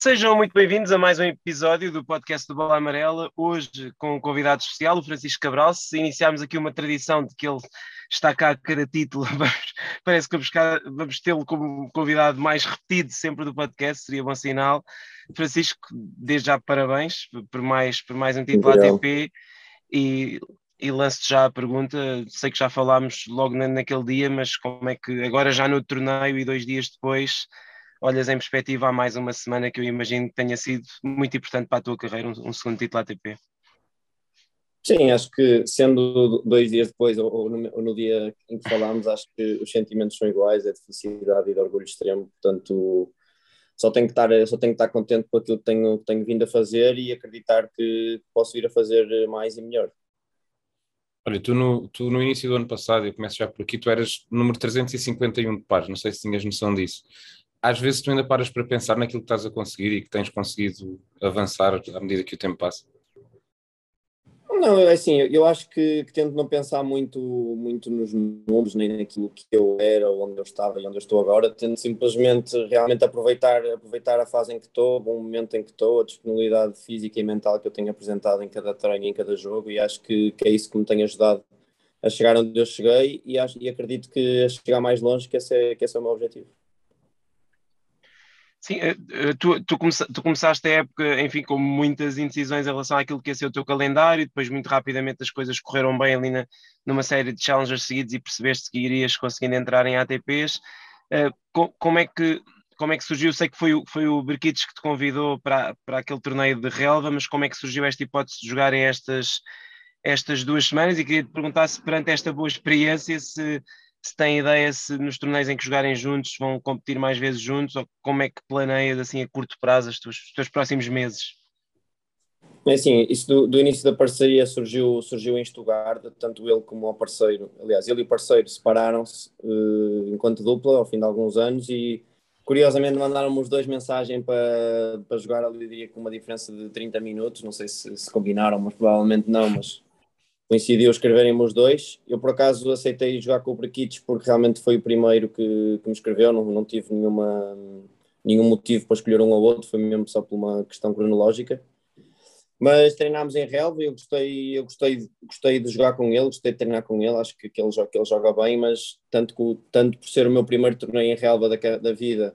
Sejam muito bem-vindos a mais um episódio do podcast do Bola Amarela, hoje com um convidado especial, o Francisco Cabral. Se iniciarmos aqui uma tradição de que ele está cá a cada título, parece que vamos, vamos tê-lo como convidado mais repetido sempre do podcast, seria bom sinal. Francisco, desde já parabéns por mais, por mais um título ATP e, e lance-te já a pergunta, sei que já falámos logo naquele dia, mas como é que agora já no torneio e dois dias depois olhas em perspectiva há mais uma semana que eu imagino que tenha sido muito importante para a tua carreira, um, um segundo título ATP. Sim, acho que sendo dois dias depois ou, no, ou, no, dia em que falámos, acho que os sentimentos são iguais, é de felicidade e de orgulho extremo, portanto só tenho que estar, só tenho que estar contente com aquilo que tenho, tenho vindo a fazer e acreditar que posso vir a fazer mais e melhor. Olha, tu no, tu no início do ano passado, eu começo já por aqui, tu eras número 351 de pares, não sei se tinhas noção disso às vezes tu ainda paras para pensar naquilo que estás a conseguir e que tens conseguido avançar à medida que o tempo passa? Não, é assim, eu acho que, que, tento não pensar muito, muito nos números, nem naquilo que eu era, onde eu estava e onde eu estou agora, tento simplesmente realmente aproveitar, aproveitar a fase em que estou, o momento em que estou, a disponibilidade física e mental que eu tenho apresentado em cada treino em cada jogo, e acho que, que é isso que me tem ajudado a chegar onde eu cheguei e, acho, e acredito que a chegar mais longe, que esse é, que esse é o meu objetivo. Sim, eh, eh, tu, tu, começaste a época, enfim, com muitas indecisões em relação àquilo que ia ser o teu calendário, depois muito rapidamente as coisas correram bem ali na, numa série de challengers seguidos e percebeste que irias conseguindo entrar em ATPs. Uh, como, é que, como é que surgiu? Sei que foi, foi o Berquitos que te convidou para, para aquele torneio de relva, mas como é que surgiu esta hipótese de jogarem estas, estas duas semanas? E queria te perguntar se perante esta boa experiência, se se tem ideia se nos torneios em que jogarem juntos vão competir mais vezes juntos ou como é que planeias assim a curto prazo os teus, os teus próximos meses? É assim, isso do, do, início da parceria surgiu, surgiu em Stuttgart, tanto ele como o parceiro, aliás, ele e o parceiro separaram-se uh, enquanto dupla ao fim de alguns anos e curiosamente mandaram-me os dois mensagem para, para jogar ali diria com uma diferença de 30 minutos, não sei se, se combinaram, mas provavelmente não, mas coincidiu escreverem os dois. Eu, por acaso, aceitei jogar com o Brequitos porque realmente foi o primeiro que, que me escreveu, não, não tive nenhuma, nenhum motivo para escolher um ou outro, foi mesmo só por uma questão cronológica. Mas treinámos em relva, eu gostei, eu gostei, gostei de jogar com ele, gostei de treinar com ele, acho que, que, ele, joga, que ele joga bem, mas tanto, que, tanto por ser o meu primeiro torneio em relva da, da vida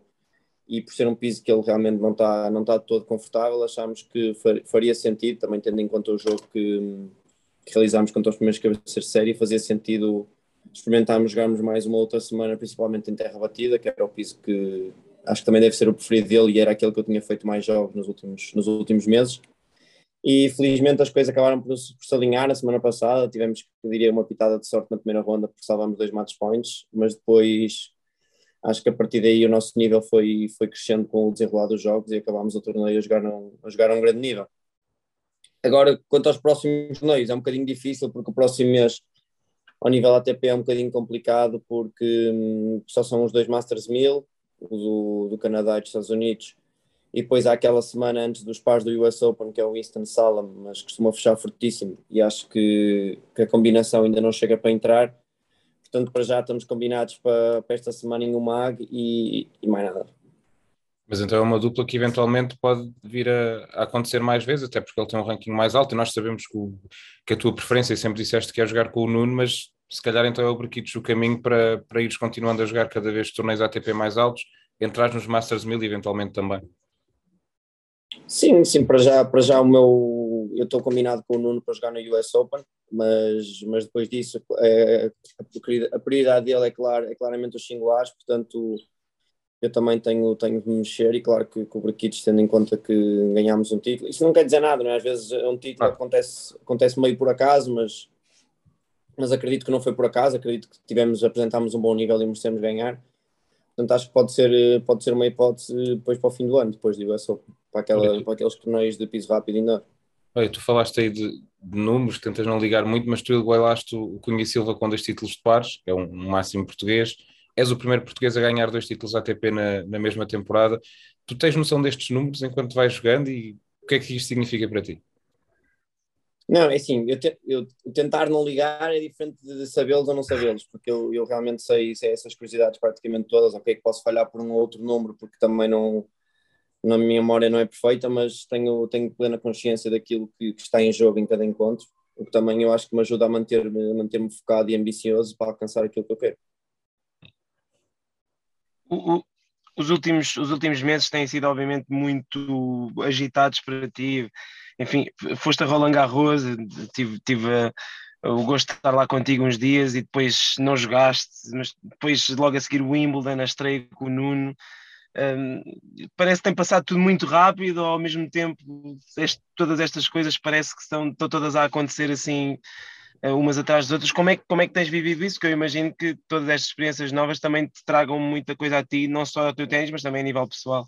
e por ser um piso que ele realmente não está não tá todo confortável, achámos que faria sentido, também tendo em conta o jogo que, que realizámos contra os primeiros cabeças de série, fazia sentido experimentarmos jogarmos mais uma outra semana, principalmente em terra batida, que era o piso que acho que também deve ser o preferido dele e era aquele que eu tinha feito mais jogos nos últimos, nos últimos meses. E felizmente as coisas acabaram por, por se alinhar na semana passada. Tivemos, eu diria, uma pitada de sorte na primeira ronda, porque salvámos dois match points, mas depois acho que a partir daí o nosso nível foi, foi crescendo com o desenrolar dos jogos e acabámos o torneio a jogar, a jogar a um grande nível. Agora, quanto aos próximos torneios, é um bocadinho difícil porque o próximo mês, ao nível ATP, é um bocadinho complicado porque hum, só são os dois Masters 1000, o do, do Canadá e dos Estados Unidos, e depois há aquela semana antes dos pares do US Open, que é o Winston Salem, mas costuma fechar fortíssimo e acho que, que a combinação ainda não chega para entrar. Portanto, para já estamos combinados para, para esta semana em UMAG e, e mais nada. Mas então é uma dupla que eventualmente pode vir a, a, acontecer mais vezes, até porque ele tem um ranking mais alto e nós sabemos que, o, que a tua preferência, sempre disseste que é jogar com o Nuno, mas se calhar então é o Briquitos o caminho para, para ires continuando a jogar cada vez torneios ATP mais altos, entrar nos Masters 1000 eventualmente também. Sim, sim, para já, para já o meu, eu estou combinado com o Nuno para jogar no US Open, mas, mas depois disso é, a prioridade dele é, claro, é claramente os singulares, portanto eu também tenho, tenho de me mexer e claro que, que o Braquitos, tendo em conta que ganhámos um título, isso não quer dizer nada, não é? às vezes um título ah. acontece, acontece meio por acaso, mas, mas acredito que não foi por acaso, acredito que tivemos, apresentámos um bom nível e merecemos ganhar, portanto acho que pode ser, pode ser uma hipótese depois para o fim do ano, depois de US Open, para, aquela, para aqueles torneios de piso rápido ainda. Olha, tu falaste aí de, de, números, tentas não ligar muito, mas tu igualaste o Cunha Silva com dois títulos de pares, que é um, um máximo português, és o primeiro português a ganhar dois títulos ATP na, na mesma temporada. Tu tens noção destes números enquanto vais jogando e o que é que isto significa para ti? Não, é assim, eu, te, eu tentar não ligar é diferente de sabê-los ou não sabê-los, porque eu, eu realmente sei, sei essas curiosidades praticamente todas, ok, que posso falhar por um ou outro número, porque também não, na minha memória não é perfeita, mas tenho, tenho plena consciência daquilo que, que, está em jogo em cada encontro, o que também eu acho que me ajuda a manter-me manter focado e ambicioso para alcançar aquilo que eu quero. O, os, últimos, os últimos meses têm sido obviamente muito agitados para ti, enfim, foste a Roland Garros, tive, tive o gosto de estar lá contigo uns dias e depois não jogaste, mas depois logo a seguir o Wimbledon, a estreia com o Nuno. Um, parece que tem passado tudo muito rápido, ao mesmo tempo este, todas estas coisas parece que estão, estão todas a acontecer assim eh, umas atrás das outras. Como é, como é que tens vivido isso? Que eu imagino que todas estas experiências novas também te tragam muita coisa a ti, não só ao teu ténis, mas também a nível pessoal.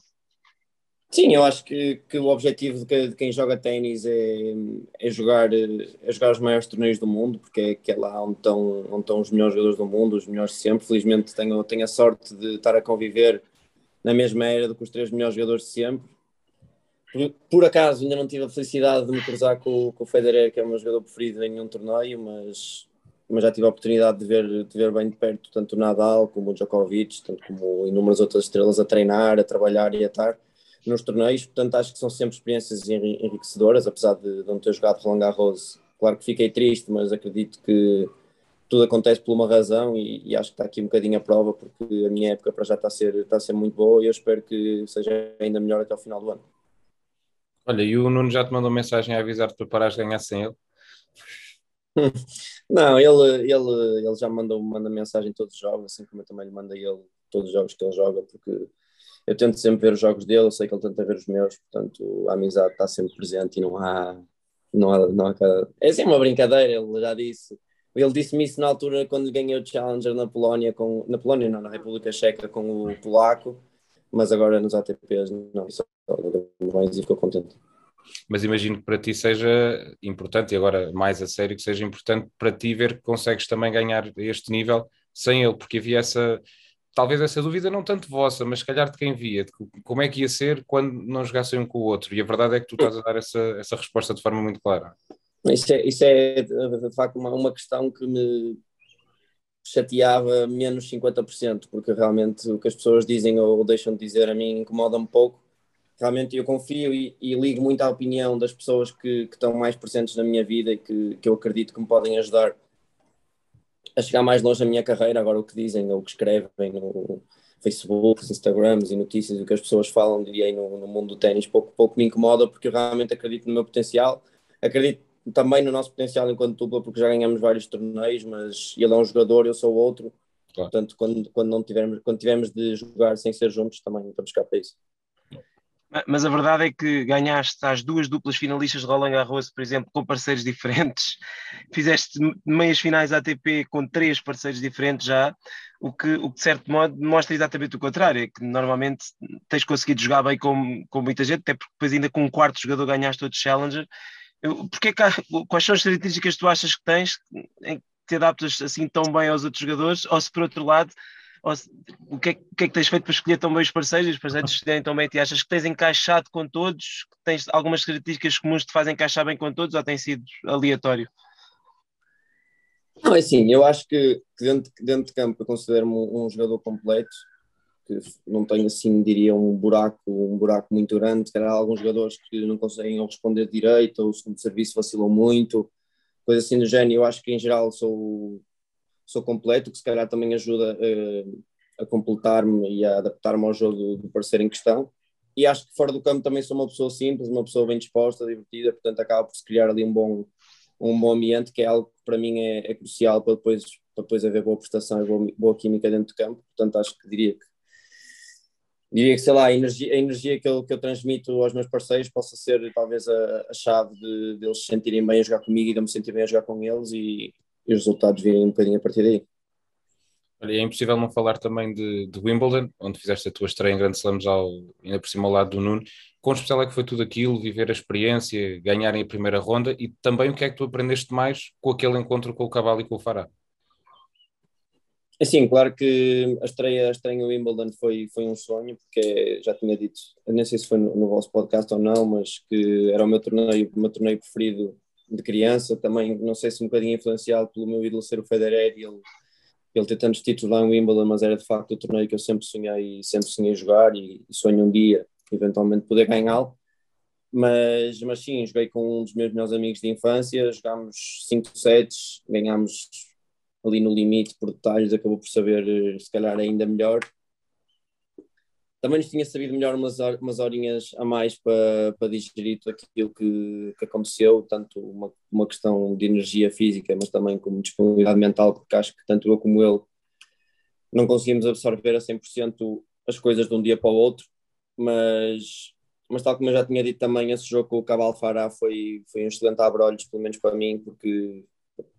Sim, eu acho que, que o objetivo de, de quem joga ténis é, é, jogar, é jogar os maiores torneios do mundo, porque é, que é lá onde estão, onde estão os melhores jogadores do mundo, os melhores sempre. Felizmente tenho, tenho a sorte de estar a conviver na mesma era do que os três melhores jogadores de sempre. Por, por acaso ainda não tive a felicidade de me cruzar com, com o Federer, que é o meu jogador preferido em nenhum torneio, mas, mas já tive a oportunidade de ver, de ver bem de perto tanto o Nadal como o Djokovic, tanto como inúmeras outras estrelas a treinar, a trabalhar e a estar nos torneios, portanto acho que são sempre experiências enriquecedoras, apesar de, de não ter jogado Roland Garros, claro que fiquei triste, mas acredito que tudo acontece por uma razão e, e, acho que está aqui um bocadinho a prova, porque a minha época para já está a ser, está a ser muito boa e eu espero que seja ainda melhor até o final do ano. Olha, e o Nuno já te mandou mensagem a avisar-te para parares de ganhar sem ele? Não, ele, ele, ele já mandou, manda mensagem todos os jogos, assim como eu também lhe mandei ele todos os jogos que ele joga, porque eu tento sempre ver os jogos dele, eu sei que ele tenta ver os meus, portanto a amizade está sempre presente e não há. Não há, não há É sempre uma brincadeira, ele já disse. Ele disse-me isso na altura quando ganhei o Challenger na Polónia, com, na Polónia não, na República Checa com o polaco, mas agora nos ATPs não, só mais e ficou contente. Mas imagino que para ti seja importante, e agora mais a sério, que seja importante para ti ver que consegues também ganhar este nível sem ele, porque havia essa, talvez essa dúvida não tanto vossa, mas se calhar de quem via, de como é que ia ser quando não jogassem um com o outro. E a verdade é que tu estás a dar essa, essa resposta de forma muito clara. Isso é, isso é de facto uma, uma questão que me chateava menos 50%, porque realmente o que as pessoas dizem ou deixam de dizer a mim incomoda um pouco. Realmente eu confio e, e ligo muito à opinião das pessoas que, que, estão mais presentes na minha vida e que, que eu acredito que me podem ajudar a chegar mais longe na minha carreira, agora o que dizem ou o que escrevem no Facebook, Instagrams e notícias, o que as pessoas falam, diria no, no mundo do ténis, pouco, pouco me incomoda, porque eu realmente acredito no meu potencial, acredito também no nosso potencial enquanto dupla, porque já ganhamos vários torneios, mas ele é um jogador, eu sou outro, claro. portanto, quando, quando, não tivermos, quando tivermos de jogar sem ser juntos, também estamos cá para isso. Mas a verdade é que ganhaste as duas duplas finalistas de Roland Garros, por exemplo, com parceiros diferentes. Fizeste meias finais ATP com três parceiros diferentes já, o que, o que de certo modo mostra exatamente o contrário, é que normalmente tens conseguido jogar bem com, com muita gente, até porque depois ainda com um quarto jogador ganhaste outro Challenger. Porque quais são as características que tu achas que tens em que te adaptas assim tão bem aos outros jogadores? Ou se por outro lado o que, é, o que, é, que tens feito para escolher tão bem os parceiros e os parceiros escolherem tão bem? Te achas que tens encaixado com todos? Que tens algumas características comuns que te fazem encaixar bem com todos ou tem sido aleatório? Não, é assim, eu acho que, dentro, dentro de campo eu considero-me um, um, jogador completo, que não tenho assim, diria, um buraco, um buraco muito grande, que há alguns jogadores que não conseguem responder direito, ou o segundo serviço vacilou muito, coisa assim do género, eu acho que em geral sou sou completo, que se calhar também ajuda uh, a completar-me e a adaptar-me ao jogo do, do parceiro em questão. E acho que fora do campo também sou uma pessoa simples, uma pessoa bem disposta, divertida, portanto acaba por se criar ali um bom, um bom ambiente, que é algo que para mim é, é crucial para depois, para depois haver boa prestação e boa, boa química dentro do campo. Portanto, acho que diria que diria que, sei lá, a energia, a energia que, eu, que eu transmito aos meus parceiros possa ser talvez a, a chave de, de, eles se sentirem bem a jogar comigo e de eu me sentir bem a jogar com eles e, e os resultados virem um bocadinho a partir daí. Olha, é impossível não falar também de, de, Wimbledon, onde fizeste a tua estreia em Grande Slams ao, ainda por cima ao lado do Nuno. Quão especial é que foi tudo aquilo, viver a experiência, ganharem a primeira ronda e também o que é que tu aprendeste mais com aquele encontro com o Cavalo e com o Fará? É sim, claro que a estreia, a estreia em Wimbledon foi, foi um sonho, porque já tinha dito, nem sei se foi no, no vosso podcast ou não, mas que era o meu torneio, o meu torneio preferido de criança, também não sei se um bocadinho influenciado pelo meu ídolo ser o Federer e ele, ele ter tantos títulos lá em Wimbledon, mas era de facto o torneio que eu sempre sonhei e sempre sonhei jogar e, e sonho um dia eventualmente poder ganhá-lo. Mas, mas sim, joguei com um dos meus melhores amigos de infância, jogámos 5 sets, ganhámos ali no limite por detalhes, acabou por saber eh, se calhar ainda melhor. Também nos tinha sabido melhor umas, umas horinhas a mais para, para digerir tudo aquilo que, que aconteceu, tanto uma, uma questão de energia física, mas também como disponibilidade mental, porque acho que tanto eu como ele não conseguimos absorver a 100% as coisas de um dia para o outro, mas, mas tal como eu já tinha dito também, esse jogo com o Cabal Fará foi, foi um excelente abre-olhos, pelo menos para mim, porque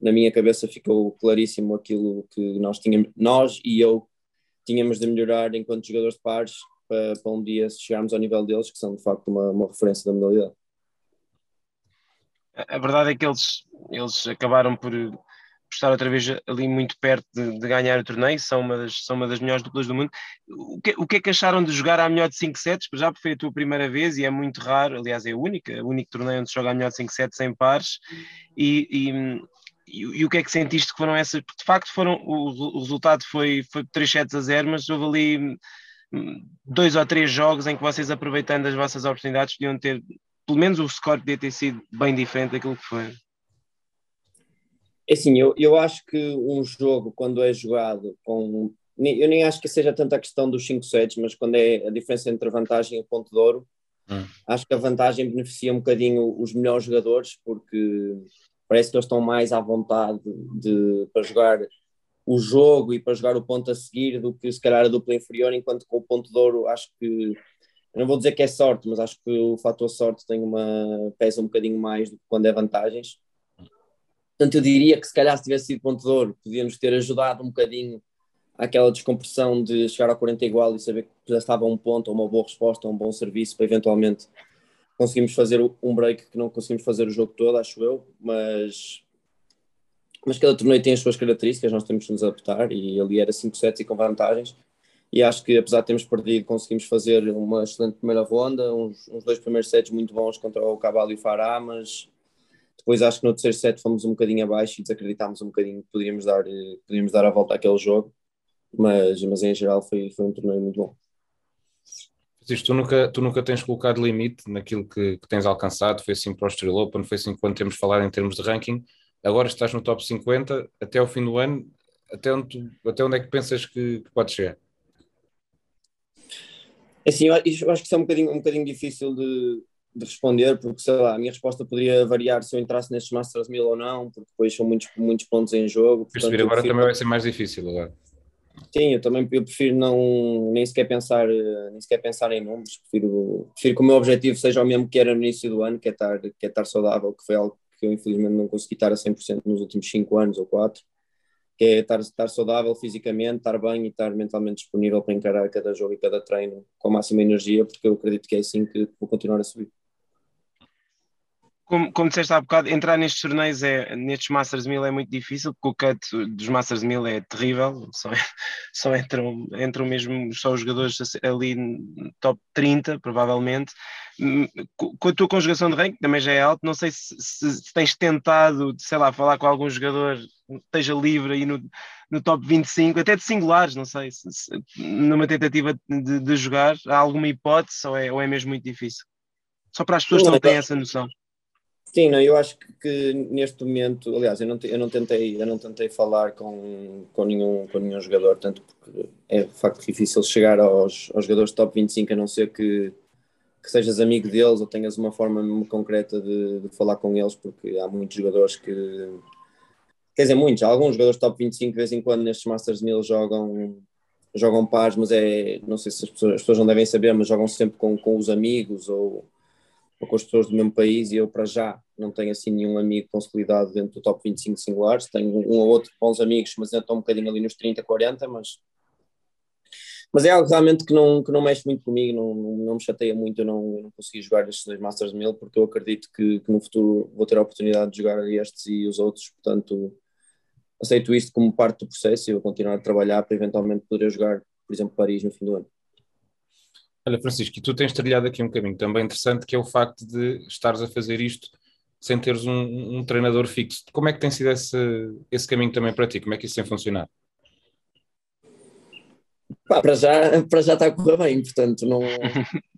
na minha cabeça ficou claríssimo aquilo que nós tínhamos, nós e eu tínhamos de melhorar enquanto jogadores de pares para, para um dia chegarmos ao nível deles, que são de facto uma, uma referência da modalidade. A verdade é que eles, eles acabaram por, estar outra vez ali muito perto de, de, ganhar o torneio, são uma, das, são uma das melhores duplas do mundo. O que, o que é que acharam de jogar à melhor de 5 sets? Já foi a tua primeira vez e é muito raro, aliás, é a única, o único torneio onde se joga a melhor de 5 sets sem pares. E, e, e, e, o que é que sentiste que foram essas? Porque de facto foram, o, o resultado foi, foi 3 sets a 0, mas houve ali dois ou três jogos em que vocês, aproveitando as vossas oportunidades, podiam ter, pelo menos o score podia ter sido bem diferente daquilo que foi. É assim, eu, eu acho que um jogo, quando é jogado com. Eu nem acho que seja tanta questão dos 5 sets, mas quando é a diferença entre a vantagem e o ponto de ouro, hum. acho que a vantagem beneficia um bocadinho os melhores jogadores, porque parece que eles estão mais à vontade de, para jogar o jogo e para jogar o ponto a seguir do que se calhar a dupla inferior, enquanto com o ponto de ouro acho que não vou dizer que é sorte, mas acho que o fator sorte tem uma pesa um bocadinho mais do que quando é vantagens. Portanto, eu diria que se calhar se tivesse sido ponto de ouro, podíamos ter ajudado um bocadinho aquela descompressão de chegar ao 40 igual e saber que já estava um ponto, ou uma boa resposta, ou um bom serviço para eventualmente conseguimos fazer um break que não conseguimos fazer o jogo todo, acho eu, mas, mas cada torneio tem as suas características, nós temos que nos adaptar e ali era 5 sets e com vantagens. E acho que apesar de termos perdido conseguimos fazer uma excelente primeira ronda, uns, uns dois primeiros sets muito bons contra o Cavalo e o Fará, mas depois acho que no terceiro set fomos um bocadinho abaixo e desacreditámos um bocadinho que podíamos dar, podíamos dar a volta àquele jogo, mas, mas em geral foi, foi um torneio muito bom. tu nunca, tu nunca tens colocado limite naquilo que, que, tens alcançado, foi assim para o Australian Open, foi assim quando temos falar em termos de ranking, agora estás no top 50, até ao fim do ano, até onde, tu, até onde é que pensas que, que pode chegar? É assim, eu acho que isso é um bocadinho, um bocadinho difícil de, de responder, porque sei lá, a minha resposta poderia variar se eu entrasse nestes Masters 1000 ou não, porque depois são muitos, muitos pontos em jogo. Portanto, agora prefiro... também vai ser mais difícil agora. Sim, eu também eu prefiro não nem sequer pensar nem sequer pensar em números, prefiro, prefiro que o meu objetivo seja o mesmo que era no início do ano, que é estar, que é estar saudável, que foi algo que eu infelizmente não consegui estar a 100% nos últimos 5 anos ou 4, que é estar, estar saudável fisicamente, estar bem e estar mentalmente disponível para encarar cada jogo e cada treino com a máxima energia, porque eu acredito que é assim que vou continuar a subir como, como disseste há bocado, entrar nestes torneios, é, nestes Masters 1000 é muito difícil, porque o cut dos Masters 1000 é terrível, só, só entram, entram mesmo só os jogadores ali no top 30, provavelmente. Hum, com a tua conjugação de ranking também já é alto, não sei se, se, se tens tentado, sei lá, falar com algum jogador esteja livre aí no, no top 25, até de singulares, não sei, se, numa tentativa de, de, jogar, há alguma hipótese ou é, ou é mesmo muito difícil? Só para as pessoas que não têm essa noção. Sim, não, eu acho que, neste momento, aliás, eu não, eu não tentei, eu não tentei falar com, com, nenhum, com nenhum jogador, tanto porque é de facto difícil chegar aos, aos jogadores top 25, a não ser que, que sejas amigo deles ou tenhas uma forma concreta de, de falar com eles, porque há muitos jogadores que, quer dizer, muitos, alguns jogadores top 25 de vez em quando nestes Masters 1000 jogam, jogam pares, mas é, não sei se as pessoas, as pessoas não devem saber, mas jogam sempre com, com os amigos ou ou com as pessoas do mesmo país e eu para já não tenho assim nenhum amigo consolidado dentro do top 25 singulares, tenho um ou outro bons amigos, mas ainda estou um bocadinho ali nos 30, 40, mas mas é algo realmente que não, que não mexe muito comigo, não, não, me chateia muito, eu não, eu não consegui jogar estes dois Masters 1000 porque eu acredito que, que, no futuro vou ter a oportunidade de jogar estes e os outros, portanto aceito isto como parte do processo e vou continuar a trabalhar para eventualmente poder jogar, por exemplo, Paris no fim do ano. Olha, Francisco, e tu tens trilhado aqui um caminho também interessante, que é o facto de estares a fazer isto sem teres um, um treinador fixo. Como é que tem sido esse, esse caminho também para ti? Como é que isso tem funcionado? Pá, para, já, para já está a correr bem, portanto, não,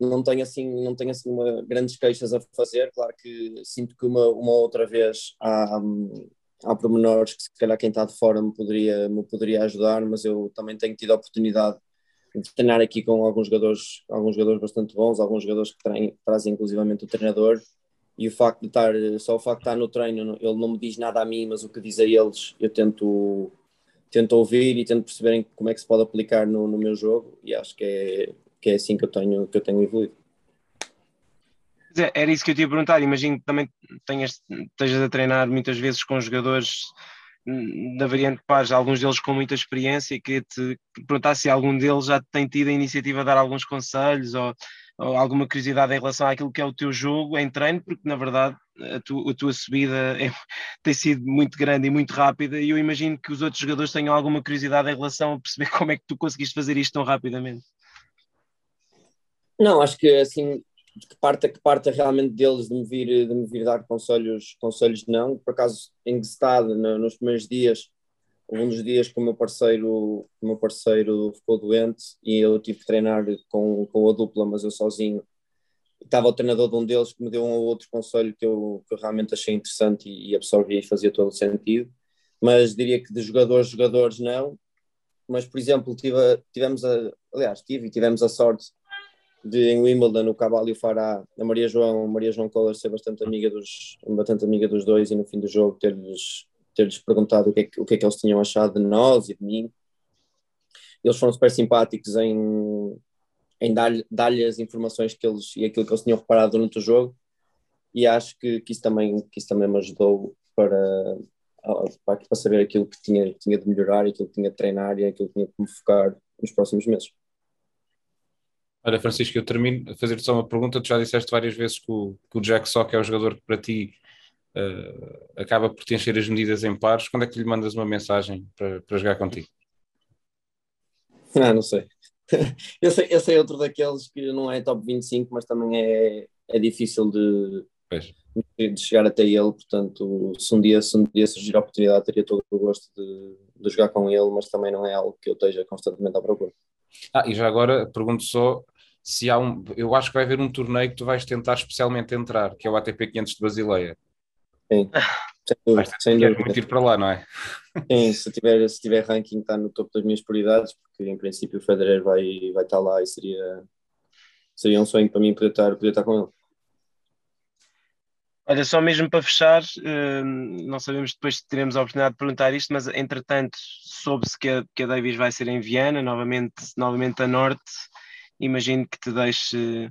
não tenho assim, não tenho assim uma, grandes queixas a fazer. Claro que sinto que uma, uma outra vez há, há pormenores que se calhar quem está de fora me poderia, me poderia ajudar, mas eu também tenho tido a oportunidade de treinar aqui com alguns jogadores, alguns jogadores bastante bons, alguns jogadores que traem, trazem inclusivamente o treinador e o facto de estar, só o facto de estar no treino, ele não me diz nada a mim, mas o que diz a eles eu tento, tento ouvir e tento perceber como é que se pode aplicar no, no meu jogo e acho que é, que é assim que eu tenho, que eu tenho evoluído. Era isso que eu te ia perguntar. Imagino que também tenhas, estejas a treinar muitas vezes com jogadores da variante Paz, alguns deles com muita experiência, que te perguntar se algum deles já tem tido a iniciativa de dar alguns conselhos ou, ou, alguma curiosidade em relação àquilo que é o teu jogo em treino, porque na verdade a, tu, a tua subida é, tem sido muito grande e muito rápida, e eu imagino que os outros jogadores tenham alguma curiosidade em relação a perceber como é que tu conseguiste fazer isto tão rapidamente. Não, acho que assim que parta, que parta realmente deles de me vir, de me vir dar conselhos, conselhos não. Por acaso, em Gestado, nos primeiros dias, um dos dias que o meu parceiro, o meu parceiro ficou doente e eu tive que treinar com, com a dupla, mas eu sozinho. Estava o treinador de um deles que me deu um ou outro conselho que eu, que eu realmente achei interessante e, e absorvi e fazia todo o sentido. Mas diria que de jogadores, jogadores não. Mas, por exemplo, tive, tivemos a, aliás, tive e tivemos a sorte de em Wimbledon, o Cavalo e o Fará, a Maria João, a Maria João Collor ser bastante amiga dos, bastante amiga dos dois e no fim do jogo ter-lhes ter-lhes perguntado o que, é que, o que é que eles tinham achado de nós e de mim. Eles foram super simpáticos em, em dar-lhe dar as informações que eles e aquilo que eles tinham reparado durante o jogo e acho que, que, isso, também, que isso também me ajudou para, para saber aquilo que tinha, que tinha de melhorar, aquilo que tinha de treinar e aquilo que tinha de me focar nos próximos meses. Olha, Francisco, eu termino a fazer-te só uma pergunta. Tu já disseste várias vezes que o, que o Jack Sock é o jogador que para ti uh, acaba por te encher as medidas em pares. Quando é que lhe mandas uma mensagem para, para jogar contigo? Ah, não sei. eu, sei. eu sei outro daqueles que não é top 25, mas também é, é difícil de, de chegar até ele. Portanto, se um dia, se um dia surgir a oportunidade, teria todo o gosto de, de jogar com ele, mas também não é algo que eu esteja constantemente à procura. Ah, e já agora pergunto só se há um. Eu acho que vai haver um torneio que tu vais tentar especialmente entrar, que é o ATP 500 de Basileia. Sim, sem dúvida. Sem dúvida. muito ir para lá, não é? Sim, se tiver, se tiver ranking, está no topo das minhas prioridades, porque em princípio o Federer vai, vai estar lá e seria, seria um sonho para mim poder estar, poder estar com ele. Olha, só mesmo para fechar, hum, não sabemos depois se teremos a oportunidade de perguntar isto, mas entretanto soube-se que a, que a Davis vai ser em Viana, novamente, novamente a norte. Imagino que te deixe,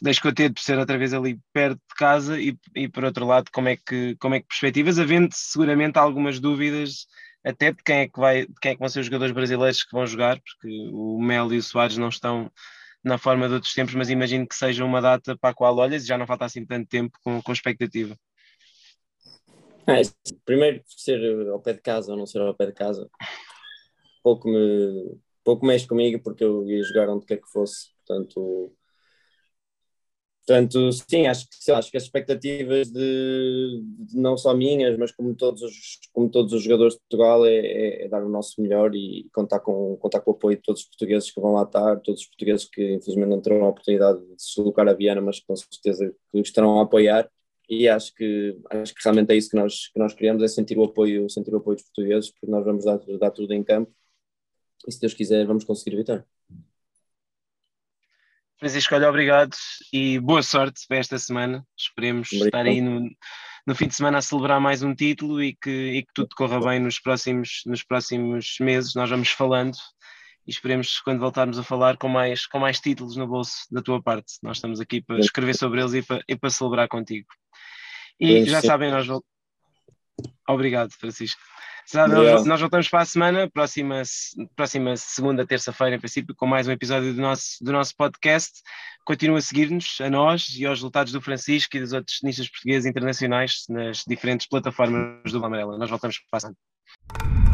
deixe contente por ser outra vez ali perto de casa e, e por outro lado, como é que, como é que perspectivas, havendo seguramente algumas dúvidas até de quem é que vai, de quem é que vão ser os jogadores brasileiros que vão jogar, porque o Mel e o Soares não estão na forma de outros tempos, mas imagino que seja uma data para a qual olhas e já não falta assim tanto tempo com, com expectativa. É, primeiro, ser ao pé de casa ou não ser ao pé de casa, pouco me pouco mexe comigo porque eu ia jogar onde quer que fosse, portanto Portanto, sim, acho que, acho que as expectativas de, de, não só minhas, mas como todos os, como todos os jogadores de Portugal, é, é, é, dar o nosso melhor e contar com, contar com o apoio de todos os portugueses que vão lá estar, todos os portugueses que infelizmente não terão a oportunidade de se deslocar a Viana, mas com certeza que estarão a apoiar. E acho que, acho que realmente é isso que nós, que nós queremos, é sentir o apoio, sentir o apoio dos portugueses, porque nós vamos dar, dar tudo em campo e se Deus quiser vamos conseguir evitar. Francisco, olha, obrigado e boa sorte para esta semana. Esperemos obrigado. estar aí no, no, fim de semana a celebrar mais um título e que, e que tudo corra bem nos próximos, nos próximos meses. Nós vamos falando e esperemos quando voltarmos a falar com mais, com mais títulos no bolso da tua parte. Nós estamos aqui para escrever sobre eles e para, e para celebrar contigo. E já sabem, nós voltamos. Obrigado, Francisco. Nós, nós, voltamos para a semana, próxima, próxima segunda, terça-feira, em princípio, com mais um episódio do nosso, do nosso podcast. Continua a seguir-nos, a nós e aos resultados do Francisco e dos outros tenistas portugueses internacionais nas diferentes plataformas do Amarela. Nós voltamos para a semana.